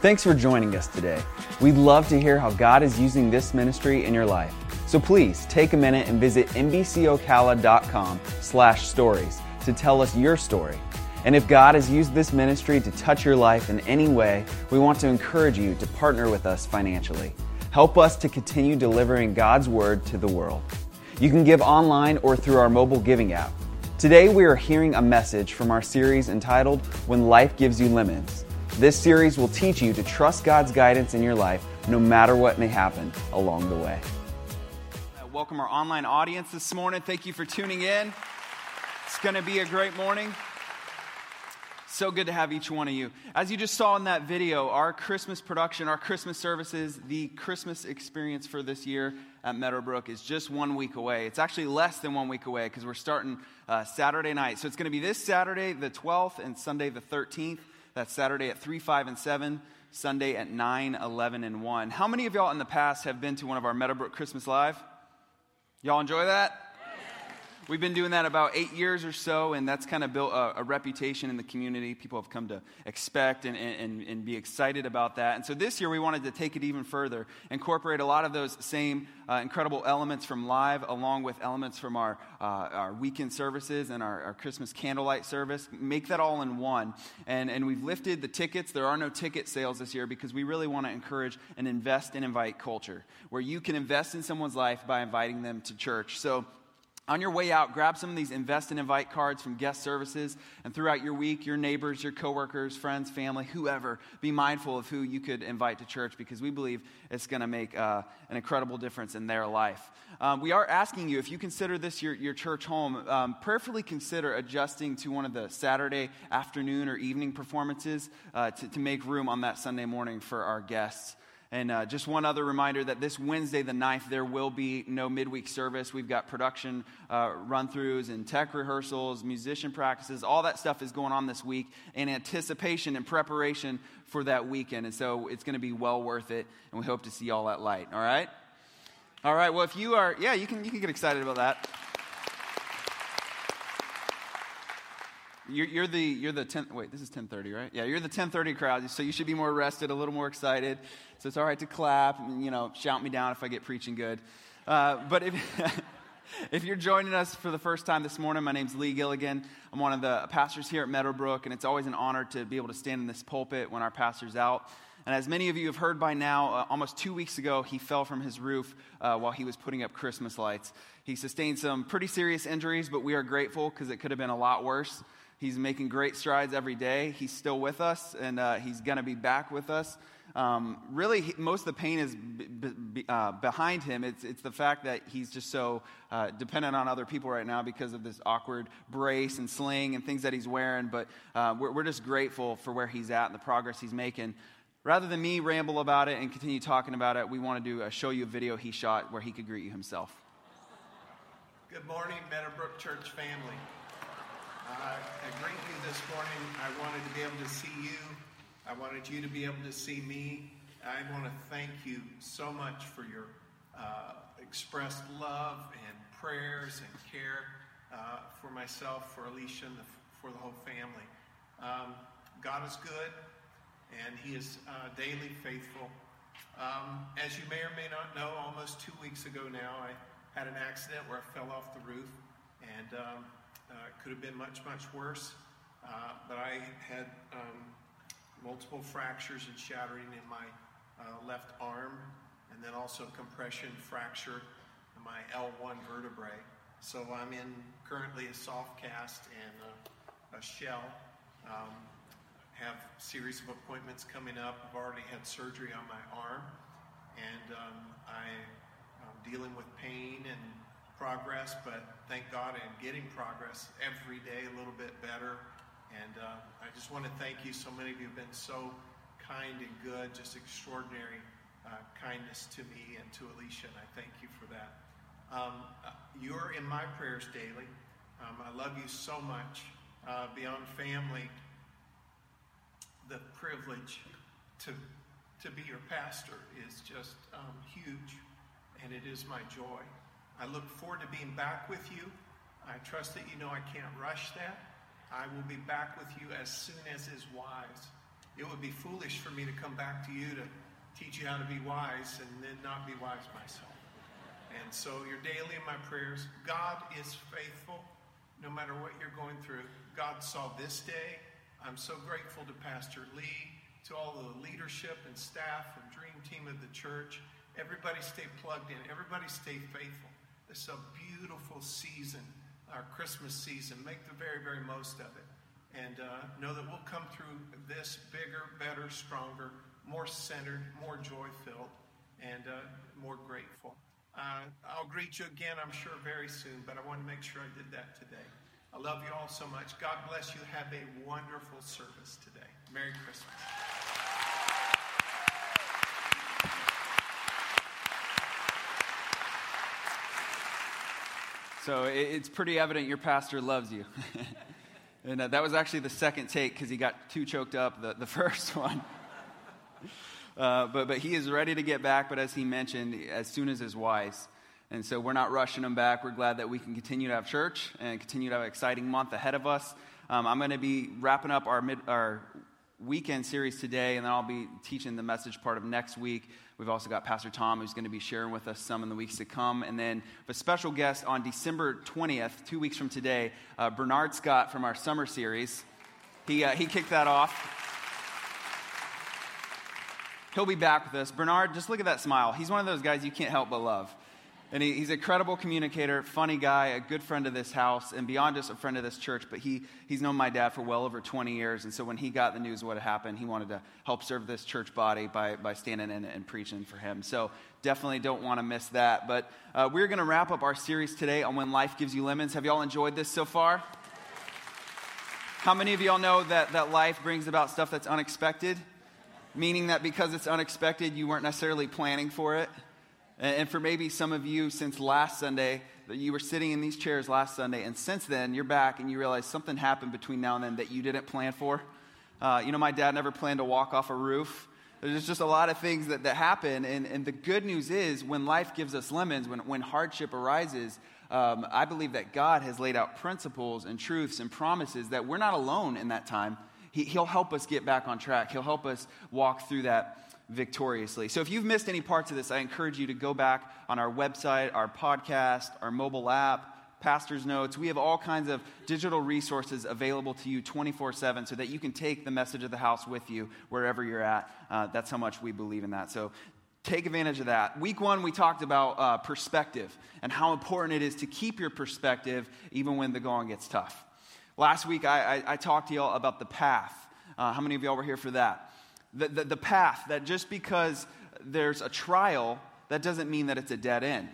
Thanks for joining us today. We'd love to hear how God is using this ministry in your life. So please take a minute and visit mbcocala.com slash stories to tell us your story. And if God has used this ministry to touch your life in any way, we want to encourage you to partner with us financially. Help us to continue delivering God's word to the world. You can give online or through our mobile giving app. Today we are hearing a message from our series entitled When Life Gives You Lemons. This series will teach you to trust God's guidance in your life no matter what may happen along the way. Welcome our online audience this morning. Thank you for tuning in. It's going to be a great morning. So good to have each one of you. As you just saw in that video, our Christmas production, our Christmas services, the Christmas experience for this year at Meadowbrook is just one week away. It's actually less than one week away because we're starting uh, Saturday night. So it's going to be this Saturday, the 12th, and Sunday, the 13th. That's Saturday at 3, 5, and 7. Sunday at 9, 11, and 1. How many of y'all in the past have been to one of our Meadowbrook Christmas Live? Y'all enjoy that? We've been doing that about eight years or so, and that's kind of built a, a reputation in the community. People have come to expect and, and, and be excited about that. And so this year, we wanted to take it even further, incorporate a lot of those same uh, incredible elements from live, along with elements from our, uh, our weekend services and our, our, Christmas candlelight service. Make that all in one. And, and we've lifted the tickets. There are no ticket sales this year because we really want to encourage and invest and invite culture, where you can invest in someone's life by inviting them to church. So on your way out, grab some of these invest and invite cards from guest services, and throughout your week, your neighbors, your coworkers, friends, family, whoever, be mindful of who you could invite to church because we believe it's going to make uh, an incredible difference in their life. Um, we are asking you, if you consider this your, your church home, um, prayerfully consider adjusting to one of the Saturday afternoon or evening performances uh, to, to make room on that Sunday morning for our guests. And uh, just one other reminder that this Wednesday, the 9th, there will be no midweek service. We've got production uh, run throughs and tech rehearsals, musician practices, all that stuff is going on this week in anticipation and preparation for that weekend. And so it's going to be well worth it. And we hope to see all at light. All right? All right. Well, if you are, yeah, you can, you can get excited about that. You're, you're, the you're the 10 wait this is 10:30 right? Yeah you're the 10:30 crowd so you should be more rested a little more excited. So it's all right to clap and you know shout me down if I get preaching good. Uh, but if if you're joining us for the first time this morning my name's Lee Gilligan. I'm one of the pastors here at Meadowbrook and it's always an honor to be able to stand in this pulpit when our pastor's out. And as many of you have heard by now, uh, almost two weeks ago, he fell from his roof uh, while he was putting up Christmas lights. He sustained some pretty serious injuries, but we are grateful because it could have been a lot worse. He's making great strides every day. He's still with us, and uh, he's going to be back with us. Um, really, he, most of the pain is b- b- uh, behind him. It's, it's the fact that he's just so uh, dependent on other people right now because of this awkward brace and sling and things that he's wearing. But uh, we're, we're just grateful for where he's at and the progress he's making. Rather than me ramble about it and continue talking about it, we want to do a show you a video he shot where he could greet you himself. Good morning, Meadowbrook Church family. Uh, you this morning. I wanted to be able to see you. I wanted you to be able to see me. I want to thank you so much for your uh, expressed love and prayers and care uh, for myself, for Alicia, and the, for the whole family. Um, God is good, and He is uh, daily faithful. Um, as you may or may not know, almost two weeks ago now, I had an accident where I fell off the roof, and um, uh, could have been much, much worse. Uh, but I had um, multiple fractures and shattering in my uh, left arm, and then also compression fracture in my L1 vertebrae. So I'm in currently a soft cast and a, a shell. Um, have series of appointments coming up. I've already had surgery on my arm, and um, I, am dealing with pain and progress, but thank God I'm getting progress every day a little bit better. And uh, I just want to thank you. So many of you have been so kind and good, just extraordinary uh, kindness to me and to Alicia, and I thank you for that. Um, uh, you're in my prayers daily. Um, I love you so much. Uh, beyond family, the privilege to, to be your pastor is just um, huge, and it is my joy. I look forward to being back with you. I trust that you know I can't rush that. I will be back with you as soon as is wise. it would be foolish for me to come back to you to teach you how to be wise and then not be wise myself. And so you're daily in my prayers. God is faithful no matter what you're going through. God saw this day. I'm so grateful to Pastor Lee, to all the leadership and staff and dream team of the church. Everybody stay plugged in. Everybody stay faithful. Is a beautiful season, our Christmas season. Make the very, very most of it. And uh, know that we'll come through this bigger, better, stronger, more centered, more joy filled, and uh, more grateful. Uh, I'll greet you again, I'm sure, very soon, but I want to make sure I did that today. I love you all so much. God bless you. Have a wonderful service today. Merry Christmas. So it's pretty evident your pastor loves you. and uh, that was actually the second take because he got too choked up the, the first one. Uh, but, but he is ready to get back, but as he mentioned, as soon as is wise. And so we're not rushing him back. We're glad that we can continue to have church and continue to have an exciting month ahead of us. Um, I'm going to be wrapping up our, mid, our weekend series today, and then I'll be teaching the message part of next week. We've also got Pastor Tom, who's going to be sharing with us some in the weeks to come. And then a special guest on December 20th, two weeks from today, uh, Bernard Scott from our summer series. He, uh, he kicked that off. He'll be back with us. Bernard, just look at that smile. He's one of those guys you can't help but love. And he, he's a credible communicator, funny guy, a good friend of this house, and beyond just a friend of this church. But he, he's known my dad for well over 20 years. And so when he got the news of what had happened, he wanted to help serve this church body by, by standing in and preaching for him. So definitely don't want to miss that. But uh, we're going to wrap up our series today on When Life Gives You Lemons. Have y'all enjoyed this so far? How many of y'all know that, that life brings about stuff that's unexpected? meaning that because it's unexpected, you weren't necessarily planning for it. And for maybe some of you, since last Sunday, that you were sitting in these chairs last Sunday, and since then you're back and you realize something happened between now and then that you didn't plan for. Uh, you know, my dad never planned to walk off a roof. There's just a lot of things that, that happen. And, and the good news is, when life gives us lemons, when, when hardship arises, um, I believe that God has laid out principles and truths and promises that we're not alone in that time he, he'll help us get back on track. He'll help us walk through that victoriously. So if you've missed any parts of this, I encourage you to go back on our website, our podcast, our mobile app, pastor's notes. We have all kinds of digital resources available to you 24 7 so that you can take the message of the house with you wherever you're at. Uh, that's how much we believe in that. So take advantage of that. Week one, we talked about uh, perspective and how important it is to keep your perspective even when the going gets tough. Last week, I, I, I talked to y'all about the path. Uh, how many of y'all were here for that? The, the, the path, that just because there's a trial, that doesn't mean that it's a dead end.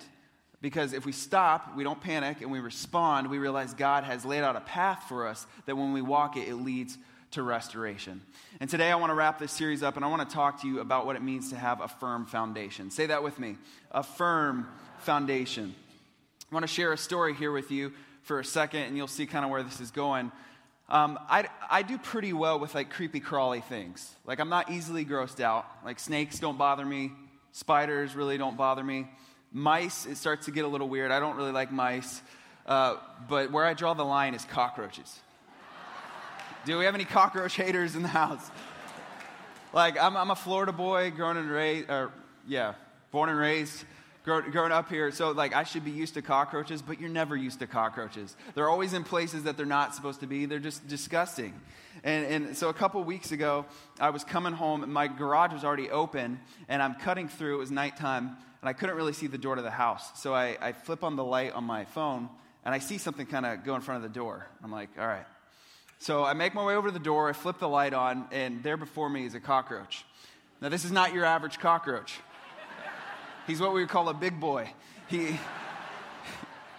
Because if we stop, we don't panic, and we respond, we realize God has laid out a path for us that when we walk it, it leads to restoration. And today I want to wrap this series up and I want to talk to you about what it means to have a firm foundation. Say that with me a firm foundation. I want to share a story here with you for a second, and you'll see kind of where this is going. Um, I, I do pretty well with like creepy crawly things. Like I'm not easily grossed out. Like snakes don't bother me. Spiders really don't bother me. Mice, it starts to get a little weird. I don't really like mice. Uh, but where I draw the line is cockroaches. Do we have any cockroach haters in the house? Like I'm, I'm a Florida boy, grown and raised, or yeah, born and raised growing up here, so like I should be used to cockroaches, but you're never used to cockroaches. They're always in places that they're not supposed to be. They're just disgusting. And, and so a couple weeks ago, I was coming home, and my garage was already open, and I'm cutting through. It was nighttime, and I couldn't really see the door to the house. So I, I flip on the light on my phone, and I see something kind of go in front of the door. I'm like, all right. So I make my way over to the door, I flip the light on, and there before me is a cockroach. Now, this is not your average cockroach. He's what we would call a big boy. He,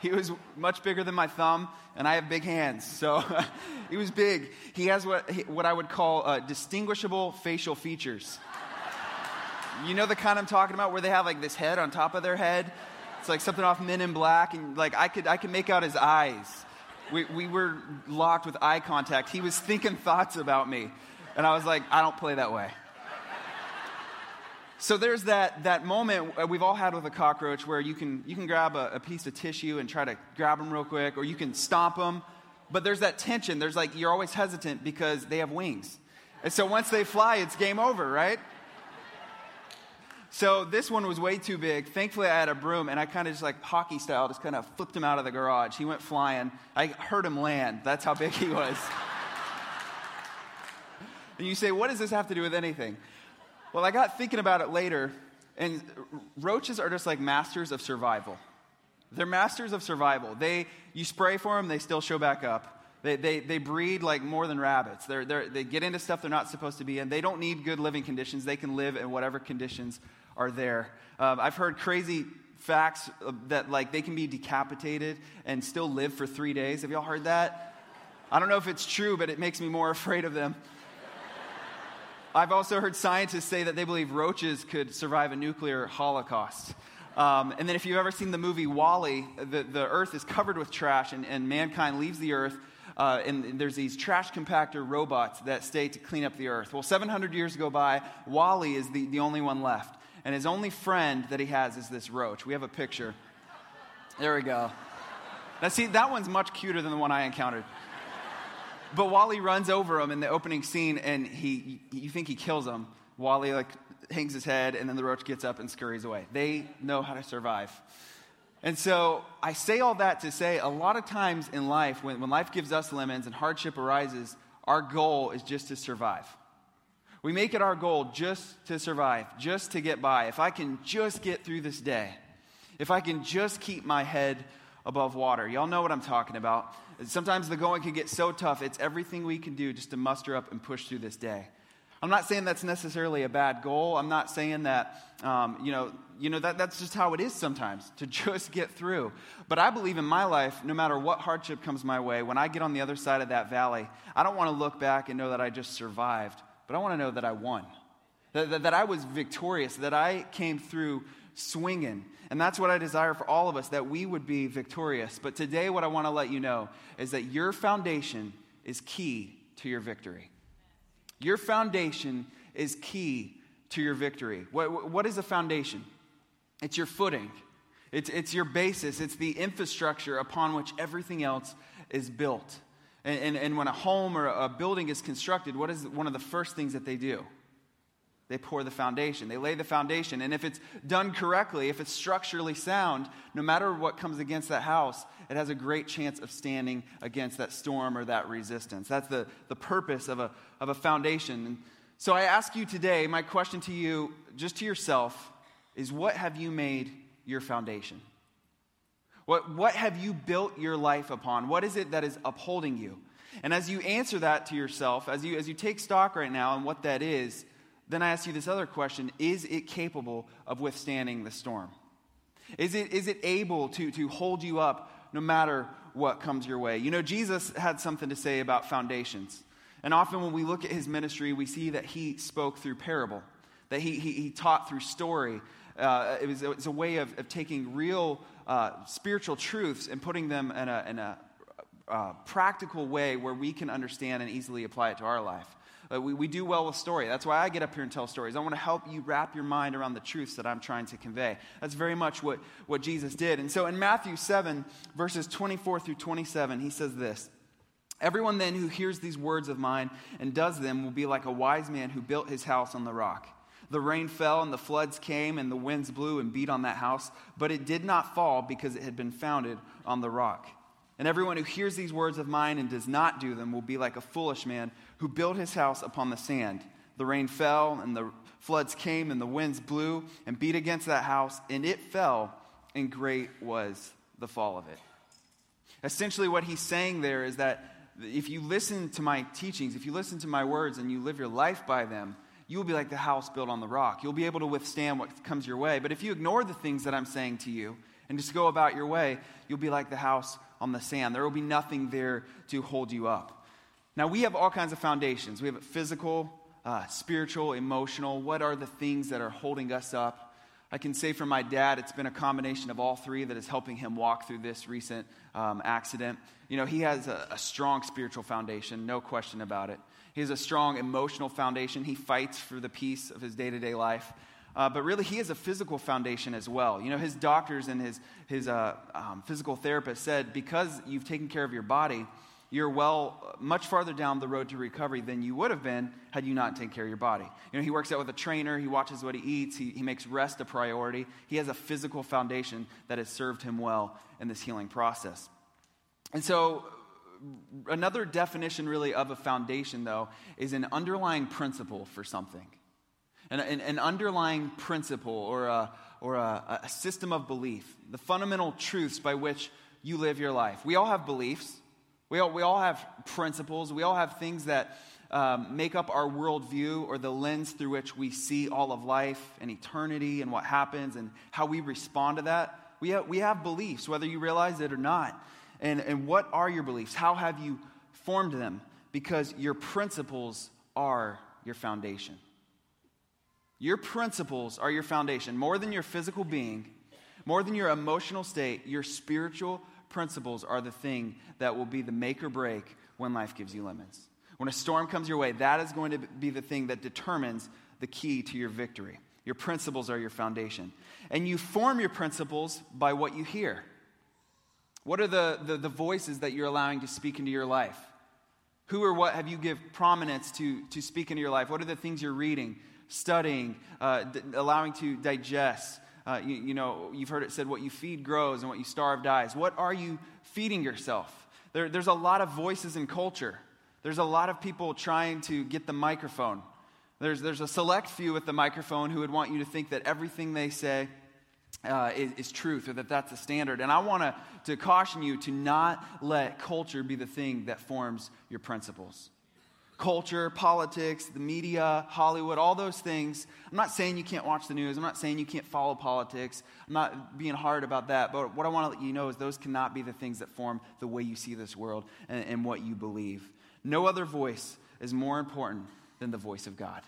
he was much bigger than my thumb, and I have big hands. So he was big. He has what, what I would call uh, distinguishable facial features. You know the kind I'm talking about where they have like this head on top of their head? It's like something off Men in Black, and like I could, I could make out his eyes. We, we were locked with eye contact. He was thinking thoughts about me. And I was like, I don't play that way. So there's that, that moment uh, we've all had with a cockroach where you can, you can grab a, a, piece of tissue and try to grab them real quick, or you can stomp them. But there's that tension. There's like, you're always hesitant because they have wings. And so once they fly, it's game over, right? So this one was way too big. Thankfully, I had a broom, and I kind of just like hockey style, just kind of flipped him out of the garage. He went flying. I heard him land. That's how big he was. and you say, what does this have to do with anything? Well, I got thinking about it later, and roaches are just like masters of survival. They're masters of survival. They, you spray for them, they still show back up. They, they, they breed like more than rabbits. They're, they're, they get into stuff they're not supposed to be in. They don't need good living conditions. They can live in whatever conditions are there. Um, I've heard crazy facts that like they can be decapitated and still live for three days. Have y'all heard that? I don't know if it's true, but it makes me more afraid of them. I've also heard scientists say that they believe roaches could survive a nuclear holocaust. Um, and then, if you've ever seen the movie WALL-E, the, the earth is covered with trash, and, and mankind leaves the earth uh, and there's these trash compactor robots that stay to clean up the earth. Well, 700 years go by, WALL-E is the, the only one left. And his only friend that he has is this roach. We have a picture. There we go. Now, see, that one's much cuter than the one I encountered. But WALL-E runs over him in the opening scene, and he, you think he kills him. WALL-E like hangs his head, and then the roach gets up and scurries away. They know how to survive. And so I say all that to say a lot of times in life, when, when life gives us lemons and hardship arises, our goal is just to survive. We make it our goal just to survive, just to get by. If I can just get through this day, if I can just keep my head above water. Y'all know what I'm talking about. Sometimes the going can get so tough, it's everything we can do just to muster up and push through this day. I'm not saying that's necessarily a bad goal. I'm not saying that, um, you know, you know that, that's just how it is sometimes to just get through. But I believe in my life, no matter what hardship comes my way, when I get on the other side of that valley, I don't want to look back and know that I just survived, but I want to know that I won, that, that, that I was victorious, that I came through swinging. And that's what I desire for all of us, that we would be victorious. But today, what I want to let you know is that your foundation is key to your victory. Your foundation is key to your victory. What, what is a foundation? It's your footing, it's, it's your basis, it's the infrastructure upon which everything else is built. And, and, and when a home or a building is constructed, what is one of the first things that they do? They pour the foundation. They lay the foundation. And if it's done correctly, if it's structurally sound, no matter what comes against that house, it has a great chance of standing against that storm or that resistance. That's the, the purpose of a, of a foundation. And so I ask you today, my question to you, just to yourself, is what have you made your foundation? What, what have you built your life upon? What is it that is upholding you? And as you answer that to yourself, as you, as you take stock right now and what that is, then I ask you this other question Is it capable of withstanding the storm? Is it, is it able to, to hold you up no matter what comes your way? You know, Jesus had something to say about foundations. And often when we look at his ministry, we see that he spoke through parable, that he, he, he taught through story. Uh, it, was, it, was, a way of, of taking real uh, spiritual truths and putting them in a, in a uh, practical way where we can understand and easily apply it to our life. Uh, we, we do well with story. That's why I get up here and tell stories. I want to help you wrap your mind around the truths that I'm trying to convey. That's very much what, what Jesus did. And so in Matthew 7, verses 24 through 27, he says this Everyone then who hears these words of mine and does them will be like a wise man who built his house on the rock. The rain fell and the floods came and the winds blew and beat on that house, but it did not fall because it had been founded on the rock. And everyone who hears these words of mine and does not do them will be like a foolish man who built his house upon the sand. The rain fell, and the floods came, and the winds blew and beat against that house, and it fell, and great was the fall of it. Essentially, what he's saying there is that if you listen to my teachings, if you listen to my words, and you live your life by them, you will be like the house built on the rock. You'll be able to withstand what comes your way. But if you ignore the things that I'm saying to you and just go about your way, you'll be like the house on the sand. There will be nothing there to hold you up. Now, we have all kinds of foundations. We have physical, uh, spiritual, emotional. What are the things that are holding us up? I can say for my dad, it's been a combination of all three that is helping him walk through this recent um, accident. You know, he has a, a strong spiritual foundation, no question about it. He has a strong emotional foundation. He fights for the peace of his day to day life. Uh, but really, he has a physical foundation as well. You know, his doctors and his, his uh, um, physical therapist said because you've taken care of your body, you're well, much farther down the road to recovery than you would have been had you not taken care of your body. You know, he works out with a trainer, he watches what he eats, he, he makes rest a priority. He has a physical foundation that has served him well in this healing process. And so, another definition really of a foundation, though, is an underlying principle for something. An, an, an underlying principle or, a, or a, a system of belief, the fundamental truths by which you live your life. We all have beliefs, we all, we all have principles, we all have things that um, make up our worldview or the lens through which we see all of life and eternity and what happens and how we respond to that. We have, we have beliefs, whether you realize it or not. And, and what are your beliefs? How have you formed them? Because your principles are your foundation. Your principles are your foundation. More than your physical being, more than your emotional state, your spiritual principles are the thing that will be the make or break when life gives you lemons. When a storm comes your way, that is going to be the thing that determines the key to your victory. Your principles are your foundation. And you form your principles by what you hear. What are the, the, the, voices that you're allowing to speak into your life? Who or what have you give prominence to, to speak into your life? What are the things you're reading, studying, uh, d- allowing to digest? Uh, you, you, know, you've heard it said, what you feed grows and what you starve dies. What are you feeding yourself? There, there's a lot of voices in culture. There's a lot of people trying to get the microphone. There's, there's a select few with the microphone who would want you to think that everything they say uh, is, is, truth or that that's the standard. And I want to caution you to not let culture be the thing that forms your principles. Culture, politics, the media, Hollywood, all those things. I'm not saying you can't watch the news. I'm not saying you can't follow politics. I'm not being hard about that. But what I want to let you know is those cannot be the things that form the way you see this world and, and what you believe. No other voice is more important than the voice of God.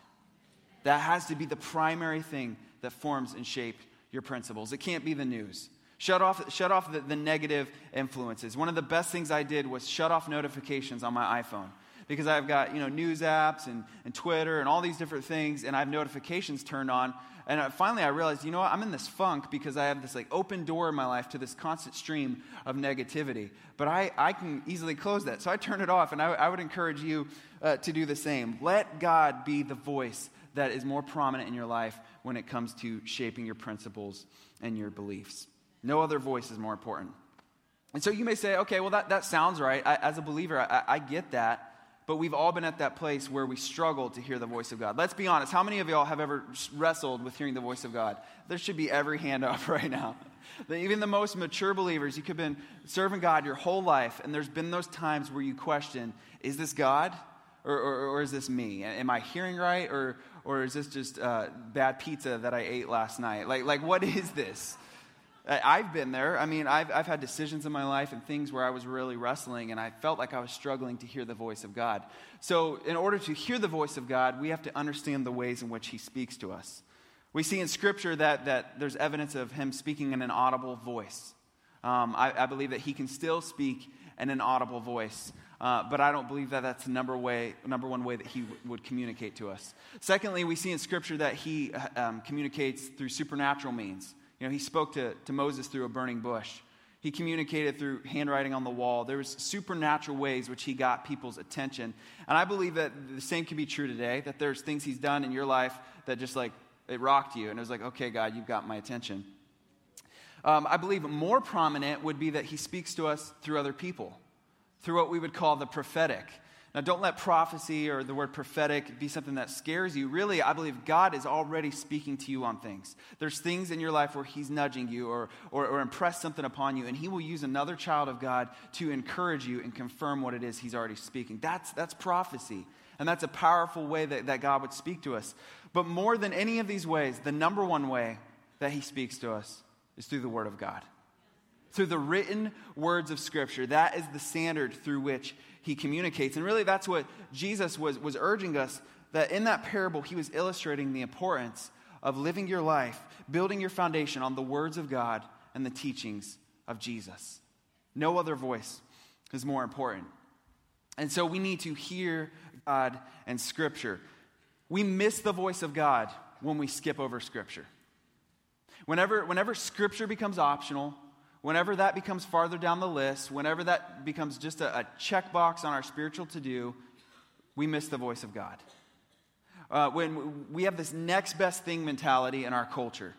That has to be the primary thing that forms and shapes your principles. It can't be the news. Shut off, shut off the, the negative influences. One of the best things I did was shut off notifications on my iPhone because I've got you know news apps and, and Twitter and all these different things, and I have notifications turned on. And finally, I realized, you know what? I'm in this funk because I have this like open door in my life to this constant stream of negativity. But I, I can easily close that, so I turn it off. And I, I would encourage you uh, to do the same. Let God be the voice that is more prominent in your life when it comes to shaping your principles and your beliefs. No other voice is more important. And so you may say, okay, well, that, that sounds right. I, as a believer, I, I get that. But we've all been at that place where we struggle to hear the voice of God. Let's be honest. How many of y'all have ever wrestled with hearing the voice of God? There should be every hand up right now. Even the most mature believers, you could have been serving God your whole life, and there's been those times where you question, is this God or, or, or is this me? Am I hearing right or, or is this just uh, bad pizza that I ate last night? Like, like what is this? I've been there. I mean, I've, I've had decisions in my life and things where I was really wrestling and I felt like I was struggling to hear the voice of God. So, in order to hear the voice of God, we have to understand the ways in which He speaks to us. We see in Scripture that, that there's evidence of Him speaking in an audible voice. Um, I, I, believe that He can still speak in an audible voice. Uh, but I don't believe that that's the number, way, number one way that he w- would communicate to us. Secondly, we see in Scripture that he uh, um, communicates through supernatural means. You know, he spoke to, to Moses through a burning bush. He communicated through handwriting on the wall. There was supernatural ways which he got people's attention. And I believe that the same can be true today, that there's things he's done in your life that just like, it rocked you. And it was like, okay, God, you've got my attention. Um, I believe more prominent would be that he speaks to us through other people through what we would call the prophetic. Now, don't let prophecy or the word prophetic be something that scares you. Really, I believe God is already speaking to you on things. There's things in your life where He's nudging you or, or, or impress something upon you, and He will use another child of God to encourage you and confirm what it is He's already speaking. That's, that's prophecy. And that's a powerful way that, that God would speak to us. But more than any of these ways, the number one way that He speaks to us is through the Word of God through the written words of Scripture. That is the standard through which he communicates. And really, that's what Jesus was, was urging us that in that parable, he was illustrating the importance of living your life, building your foundation on the words of God and the teachings of Jesus. No other voice is more important. And so we need to hear God and Scripture. We miss the voice of God when we skip over Scripture. Whenever, whenever Scripture becomes optional, whenever that becomes farther down the list, whenever that becomes just a, a checkbox on our spiritual to do, we miss the voice of God. Uh, when we have this next best thing mentality in our culture.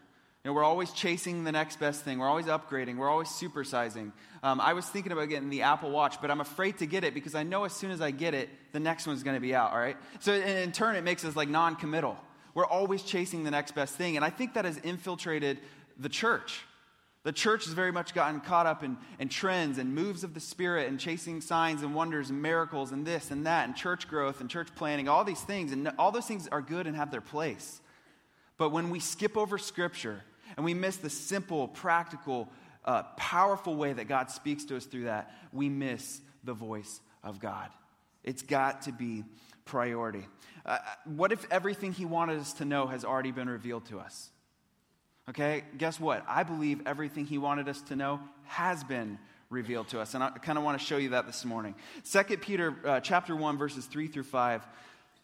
You know, we're always chasing the next best thing. We're always upgrading. We're always supersizing. Um, I was thinking about getting the Apple Watch, but I'm afraid to get it because I know as soon as I get it, the next one's going to be out, all right? So in, turn, it makes us like non committal. We're always chasing the next best thing. And I think that has infiltrated the church. The church has very much gotten caught up in, in trends and moves of the Spirit and chasing signs and wonders and miracles and this and that and church growth and church planning, all these things. And all those things are good and have their place. But when we skip over Scripture and we miss the simple, practical, uh, powerful way that God speaks to us through that, we miss the voice of God. It's got to be priority. Uh, what if everything He wanted us to know has already been revealed to us? Okay, guess what? I believe everything he wanted us to know has been revealed to us. And I kind of want to show you that this morning. 2 Peter uh, chapter 1 verses 3 through 5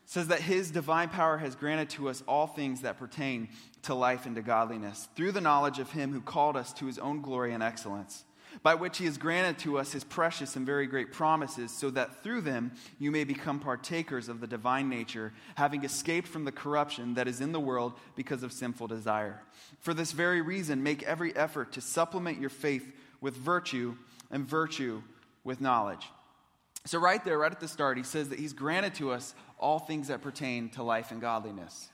says that his divine power has granted to us all things that pertain to life and to godliness through the knowledge of him who called us to his own glory and excellence by which he has granted to us his precious and very great promises, so that through them you may become partakers of the divine nature, having escaped from the corruption that is in the world because of sinful desire. For this very reason, make every effort to supplement your faith with virtue, and virtue with knowledge. So, right there, right at the start, he says that he's granted to us all things that pertain to life and godliness.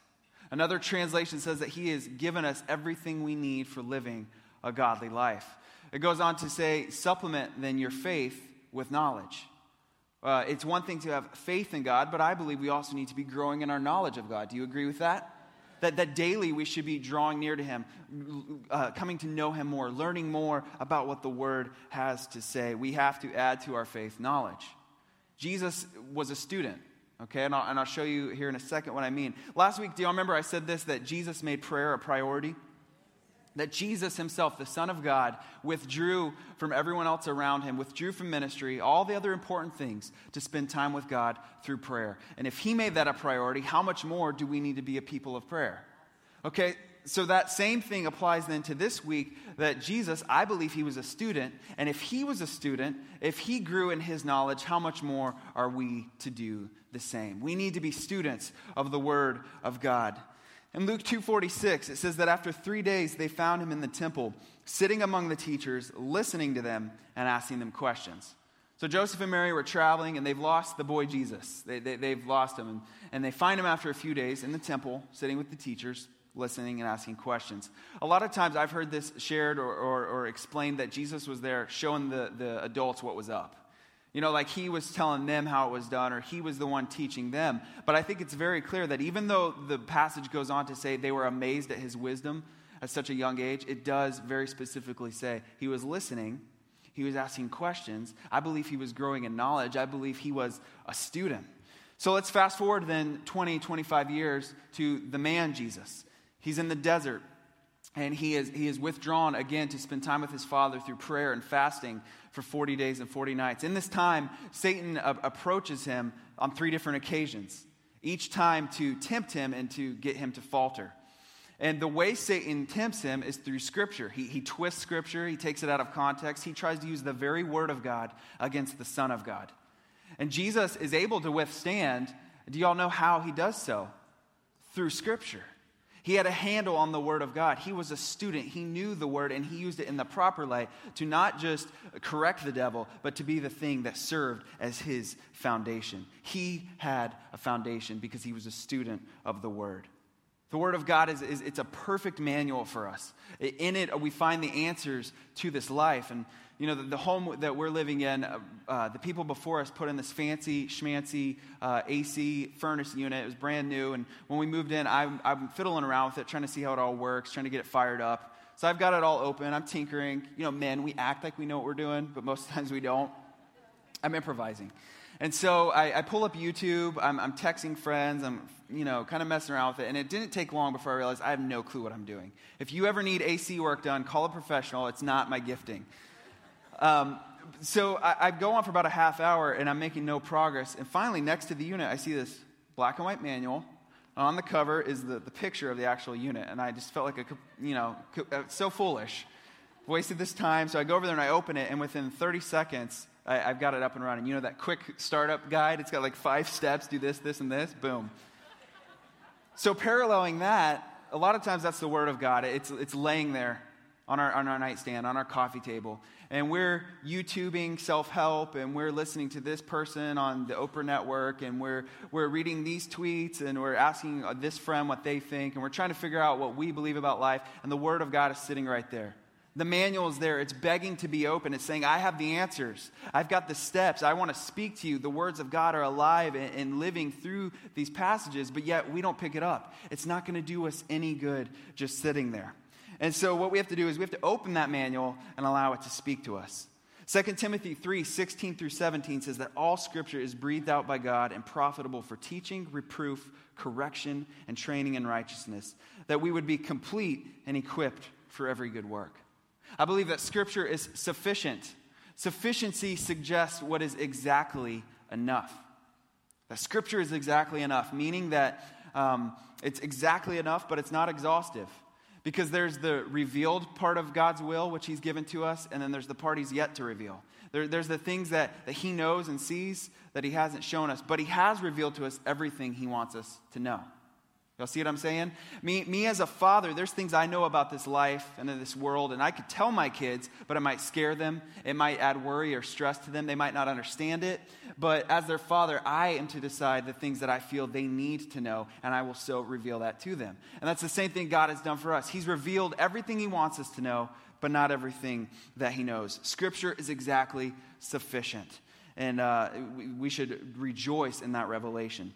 Another translation says that he has given us everything we need for living a godly life. It goes on to say, supplement then your faith with knowledge. Uh, it's one thing to have faith in God, but I believe we also need to be growing in our knowledge of God. Do you agree with that? That, that daily we should be drawing near to Him, uh, coming to know Him more, learning more about what the Word has to say. We have to add to our faith knowledge. Jesus was a student, okay? And I'll, and I'll show you here in a second what I mean. Last week, do y'all remember I said this that Jesus made prayer a priority? That Jesus himself, the Son of God, withdrew from everyone else around him, withdrew from ministry, all the other important things to spend time with God through prayer. And if he made that a priority, how much more do we need to be a people of prayer? Okay, so that same thing applies then to this week that Jesus, I believe he was a student. And if he was a student, if he grew in his knowledge, how much more are we to do the same? We need to be students of the Word of God. In Luke 2:46, it says that after 3 days they found him in the temple, sitting among the teachers, listening to them and asking them questions. So Joseph and Mary were traveling and they've lost the boy Jesus. They, have they, lost him. And, and they find him after a few days in the temple, sitting with the teachers, listening and asking questions. A lot of times I've heard this shared or, or, or explained that Jesus was there showing the, the adults what was up. You know, like he was telling them how it was done, or he was the one teaching them. But I think it's very clear that even though the passage goes on to say they were amazed at his wisdom at such a young age, it does very specifically say he was listening, he was asking questions. I believe he was growing in knowledge, I believe he was a student. So let's fast forward then 20, 25 years to the man Jesus. He's in the desert and he is, he is withdrawn again to spend time with his father through prayer and fasting for 40 days and 40 nights. In this time, Satan uh, approaches him on three different occasions, each time to tempt him and to get him to falter. And the way Satan tempts him is through Scripture. He, he twists Scripture, he takes it out of context, he tries to use the very Word of God against the Son of God. And Jesus is able to withstand. Do y'all know how he does so? Through Scripture. He had a handle on the Word of God. He was a student. He knew the Word and he used it in the proper light to not just correct the devil, but to be the thing that served as his foundation. He had a foundation because he was a student of the Word. The Word of God is, is it's a perfect manual for us. In it, we find the answers to this life. And you know, the, the, home that we're living in, uh, uh, the people before us put in this fancy, schmancy uh, AC furnace unit. It was brand new. And when we moved in, I'm, I'm fiddling around with it, trying to see how it all works, trying to get it fired up. So I've got it all open. I'm tinkering. You know, men, we act like we know what we're doing, but most times we don't. I'm improvising. And so I, I pull up YouTube. I'm, I'm, texting friends. I'm, you know, kind of messing around with it. And it didn't take long before I realized I have no clue what I'm doing. If you ever need AC work done, call a professional. It's not my gifting. Um, so I, I, go on for about a half hour and I'm making no progress. And finally, next to the unit, I see this black and white manual. On the cover is the, the picture of the actual unit. And I just felt like a, you know, uh, so foolish. wasted this time. So I go over there and I open it, and within 30 seconds, I, have got it up and running. You know that quick startup guide? It's got like five steps do this, this, and this. Boom. So, paralleling that, a lot of times that's the Word of God. It's, it's laying there on our, on our nightstand, on our coffee table. And we're YouTubing self help, and we're listening to this person on the Oprah Network, and we're, we're reading these tweets, and we're asking uh, this friend what they think, and we're trying to figure out what we believe about life. And the Word of God is sitting right there. The manual is there. It's begging to be open. It's saying, I have the answers. I've got the steps. I want to speak to you. The words of God are alive and, and living through these passages, but yet we don't pick it up. It's not going to do us any good just sitting there. And so, what we have to do is we have to open that manual and allow it to speak to us. 2 Timothy 3 16 through 17 says that all scripture is breathed out by God and profitable for teaching, reproof, correction, and training in righteousness, that we would be complete and equipped for every good work. I believe that Scripture is sufficient. Sufficiency suggests what is exactly enough. That Scripture is exactly enough, meaning that um, it's exactly enough, but it's not exhaustive. Because there's the revealed part of God's will, which He's given to us, and then there's the part He's yet to reveal. There, there's the things that, that He knows and sees that He hasn't shown us, but He has revealed to us everything He wants us to know. Y'all see what I'm saying? Me, me as a father, there's things I know about this life and this world, and I could tell my kids, but it might scare them. It might add worry or stress to them. They might not understand it. But as their father, I am to decide the things that I feel they need to know, and I will so reveal that to them. And that's the same thing God has done for us. He's revealed everything He wants us to know, but not everything that He knows. Scripture is exactly sufficient, and uh, we should rejoice in that revelation.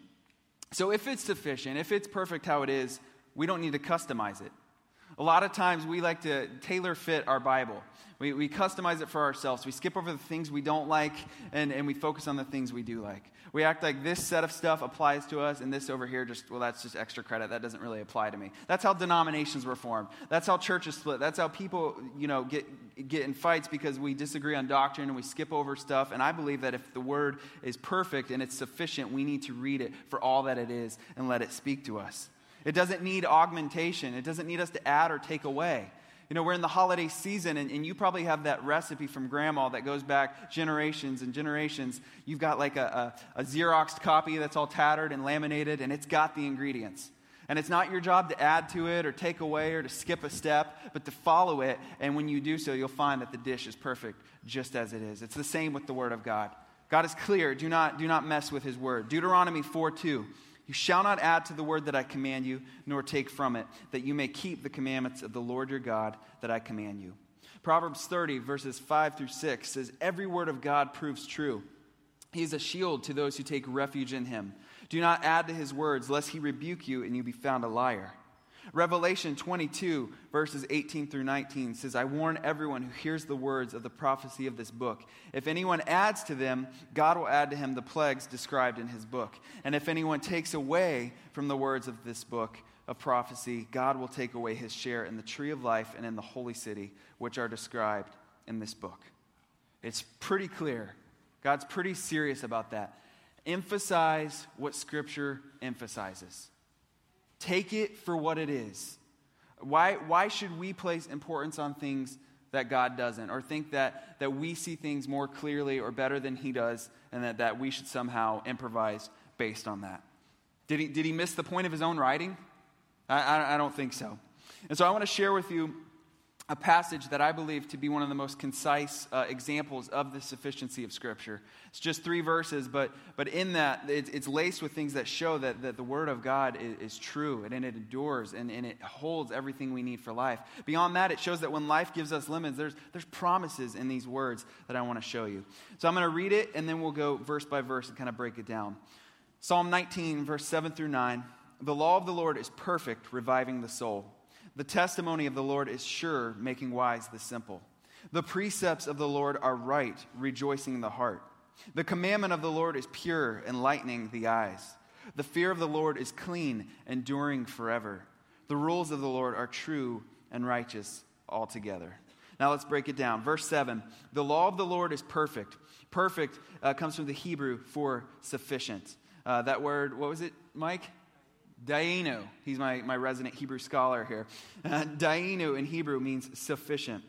So if it's sufficient, if it's perfect how it is, we don't need to customize it. A lot of times we like to tailor fit our Bible. We, we customize it for ourselves. We skip over the things we don't like and, and we focus on the things we do like. We act like this set of stuff applies to us and this over here just, well, that's just extra credit. That doesn't really apply to me. That's how denominations were formed. That's how churches split. That's how people, you know, get, get in fights because we disagree on doctrine and we skip over stuff. And I believe that if the word is perfect and it's sufficient, we need to read it for all that it is and let it speak to us. It doesn't need augmentation, it doesn't need us to add or take away. You know, we're in the holiday season, and, and you probably have that recipe from grandma that goes back generations and generations. You've got like a, a, a Xeroxed copy that's all tattered and laminated, and it's got the ingredients. And it's not your job to add to it or take away or to skip a step, but to follow it. And when you do so, you'll find that the dish is perfect just as it is. It's the same with the Word of God. God is clear. Do not, do not mess with His Word. Deuteronomy 4 2. You shall not add to the word that I command you, nor take from it, that you may keep the commandments of the Lord your God that I command you. Proverbs 30, verses 5 through 6 says, Every word of God proves true. He is a shield to those who take refuge in him. Do not add to his words, lest he rebuke you and you be found a liar. Revelation 22, verses 18 through 19 says, I warn everyone who hears the words of the prophecy of this book. If anyone adds to them, God will add to him the plagues described in his book. And if anyone takes away from the words of this book of prophecy, God will take away his share in the tree of life and in the holy city, which are described in this book. It's pretty clear. God's pretty serious about that. Emphasize what Scripture emphasizes. Take it for what it is. Why, why should we place importance on things that God doesn't, or think that, that we see things more clearly or better than He does, and that, that we should somehow improvise based on that? Did he, did he miss the point of his own writing? I, I, I don't think so. And so I want to share with you a passage that I believe to be one of the most concise uh, examples of the sufficiency of Scripture. It's just three verses, but, but in that, it, it's laced with things that show that, that the Word of God is, is true and, and, it endures and, and it holds everything we need for life. Beyond that, it shows that when life gives us limits, there's, there's promises in these words that I want to show you. So I'm going to read it and then we'll go verse by verse and kind of break it down. Psalm 19, verse 7 through 9. The law of the Lord is perfect, reviving the soul. The testimony of the Lord is sure, making wise the simple. The precepts of the Lord are right, rejoicing the heart. The commandment of the Lord is pure, enlightening the eyes. The fear of the Lord is clean, enduring forever. The rules of the Lord are true and righteous altogether. Now let's break it down. Verse 7 The law of the Lord is perfect. Perfect uh, comes from the Hebrew for sufficient. Uh, that word, what was it, Mike? Dainu. He's my, my resident Hebrew scholar here. Uh, Dainu in Hebrew means sufficient.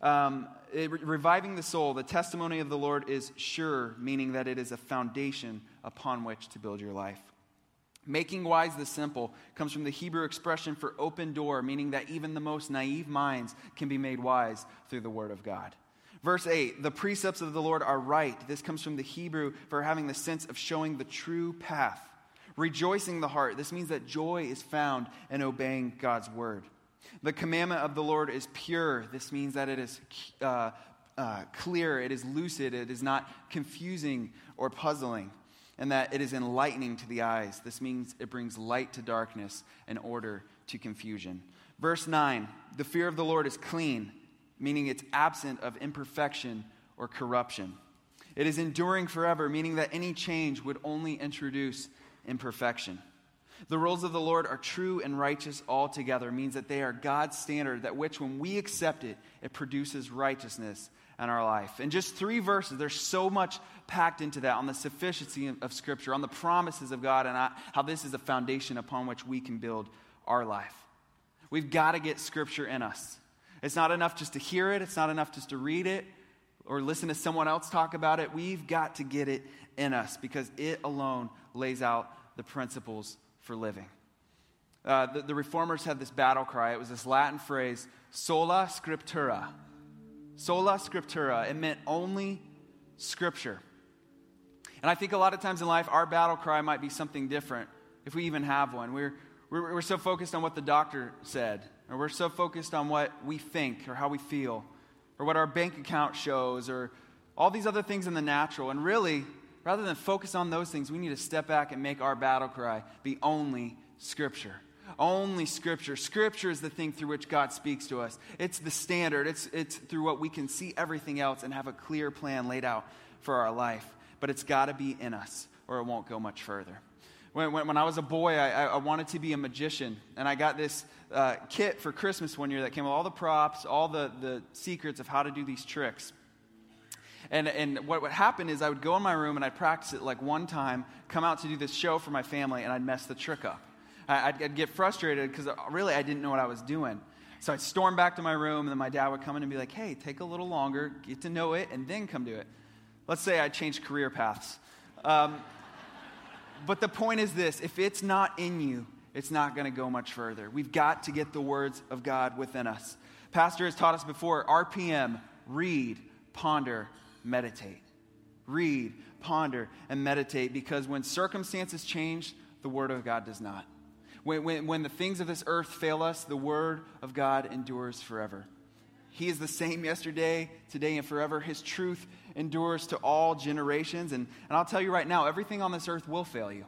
Um, it, reviving the soul, the testimony of the Lord is sure, meaning that it is a foundation upon which to build your life. Making wise the simple comes from the Hebrew expression for open door, meaning that even the most naive minds can be made wise through the Word of God. Verse 8, the precepts of the Lord are right. This comes from the Hebrew for having the sense of showing the true path. Rejoicing the heart, this means that joy is found in obeying God's Word. The commandment of the Lord is pure. This means that it is uh, uh, clear, it is lucid, it is not confusing or puzzling and that it is enlightening to the eyes. This means it brings light to darkness and order to confusion. Verse 9 the fear of the Lord is clean, meaning it's absent of imperfection or corruption. It is enduring forever, meaning that any change would only introduce imperfection. The rules of the Lord are true and righteous altogether, means that they are God's standard, that which, when we accept it, it produces righteousness in our life. In just three verses, there's so much packed into that on the sufficiency of Scripture, on the promises of God, and how this is a foundation upon which we can build our life. We've got to get Scripture in us. It's not enough just to hear it, it's not enough just to read it or listen to someone else talk about it. We've got to get it in us because it alone lays out the principles for living. Uh, the, the reformers had this battle cry. It was this Latin phrase, sola scriptura Sola scriptura. It meant only scripture. And I think a lot of times in life, our battle cry might be something different, if we even have one. We're, we're, we're so focused on what the doctor said, or we're so focused on what we think, or how we feel, or what our bank account shows, or all these other things in the natural. And really, rather than focus on those things, we need to step back and make our battle cry be only Scripture. Only Scripture. Scripture is the thing through which God speaks to us. It's the standard, it's, it's through what we can see everything else and have a clear plan laid out for our life. But it's got to be in us, or it won't go much further. When, when, when I was a boy, I, I, wanted to be a magician. And I got this uh, kit for Christmas one year that came with all the props, all the, the secrets of how to do these tricks. And, and what would happen is I would go in my room and I'd practice it like one time, come out to do this show for my family, and I'd mess the trick up. I'd, I'd get frustrated because uh, really I didn't know what I was doing. So I'd storm back to my room, and then my dad would come in and be like, hey, take a little longer, get to know it, and then come do it. Let's say I changed career paths. Um, but the point is this if it's not in you, it's not going to go much further. We've got to get the words of God within us. Pastor has taught us before RPM read, ponder, meditate. Read, ponder, and meditate because when circumstances change, the Word of God does not. When, when, when the things of this earth fail us, the word of God endures forever. He is the same yesterday, today, and forever. His truth endures to all generations. And, and I'll tell you right now, everything on this earth will fail you.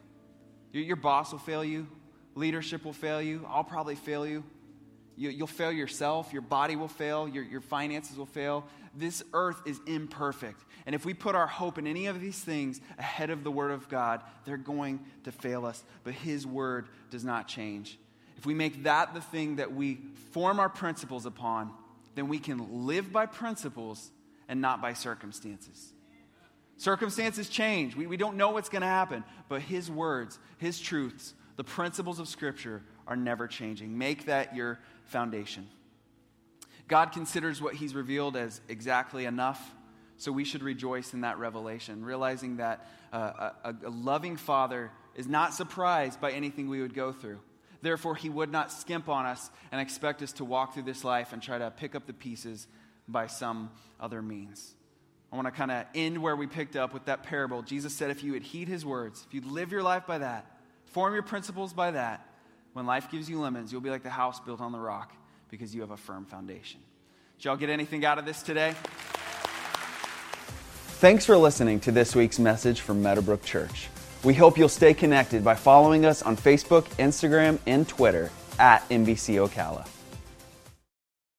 Your, your boss will fail you, leadership will fail you, I'll probably fail you. You will fail yourself, your body will fail, your, your finances will fail. This earth is imperfect. And if we put our hope in any of these things ahead of the Word of God, they're going to fail us. But His Word does not change. If we make that the thing that we form our principles upon, then we can live by principles and not by circumstances. Circumstances change. We, we don't know what's going to happen, but His words, His truths, the principles of Scripture are never changing. Make that your foundation. God considers what He's revealed as exactly enough so we should rejoice in that revelation, realizing that uh, a, a loving Father is not surprised by anything we would go through. Therefore, he would not skimp on us and expect us to walk through this life and try to pick up the pieces by some other means. I want to kind of end where we picked up with that parable. Jesus said, if you would heed his words, if you live your life by that, form your principles by that, when life gives you lemons, you'll be like the house built on the rock because you have a firm foundation. Did y'all get anything out of this today? Thanks for listening to this week's message from Meadowbrook Church. We hope you'll stay connected by following us on Facebook, Instagram, and Twitter at MBC Ocala.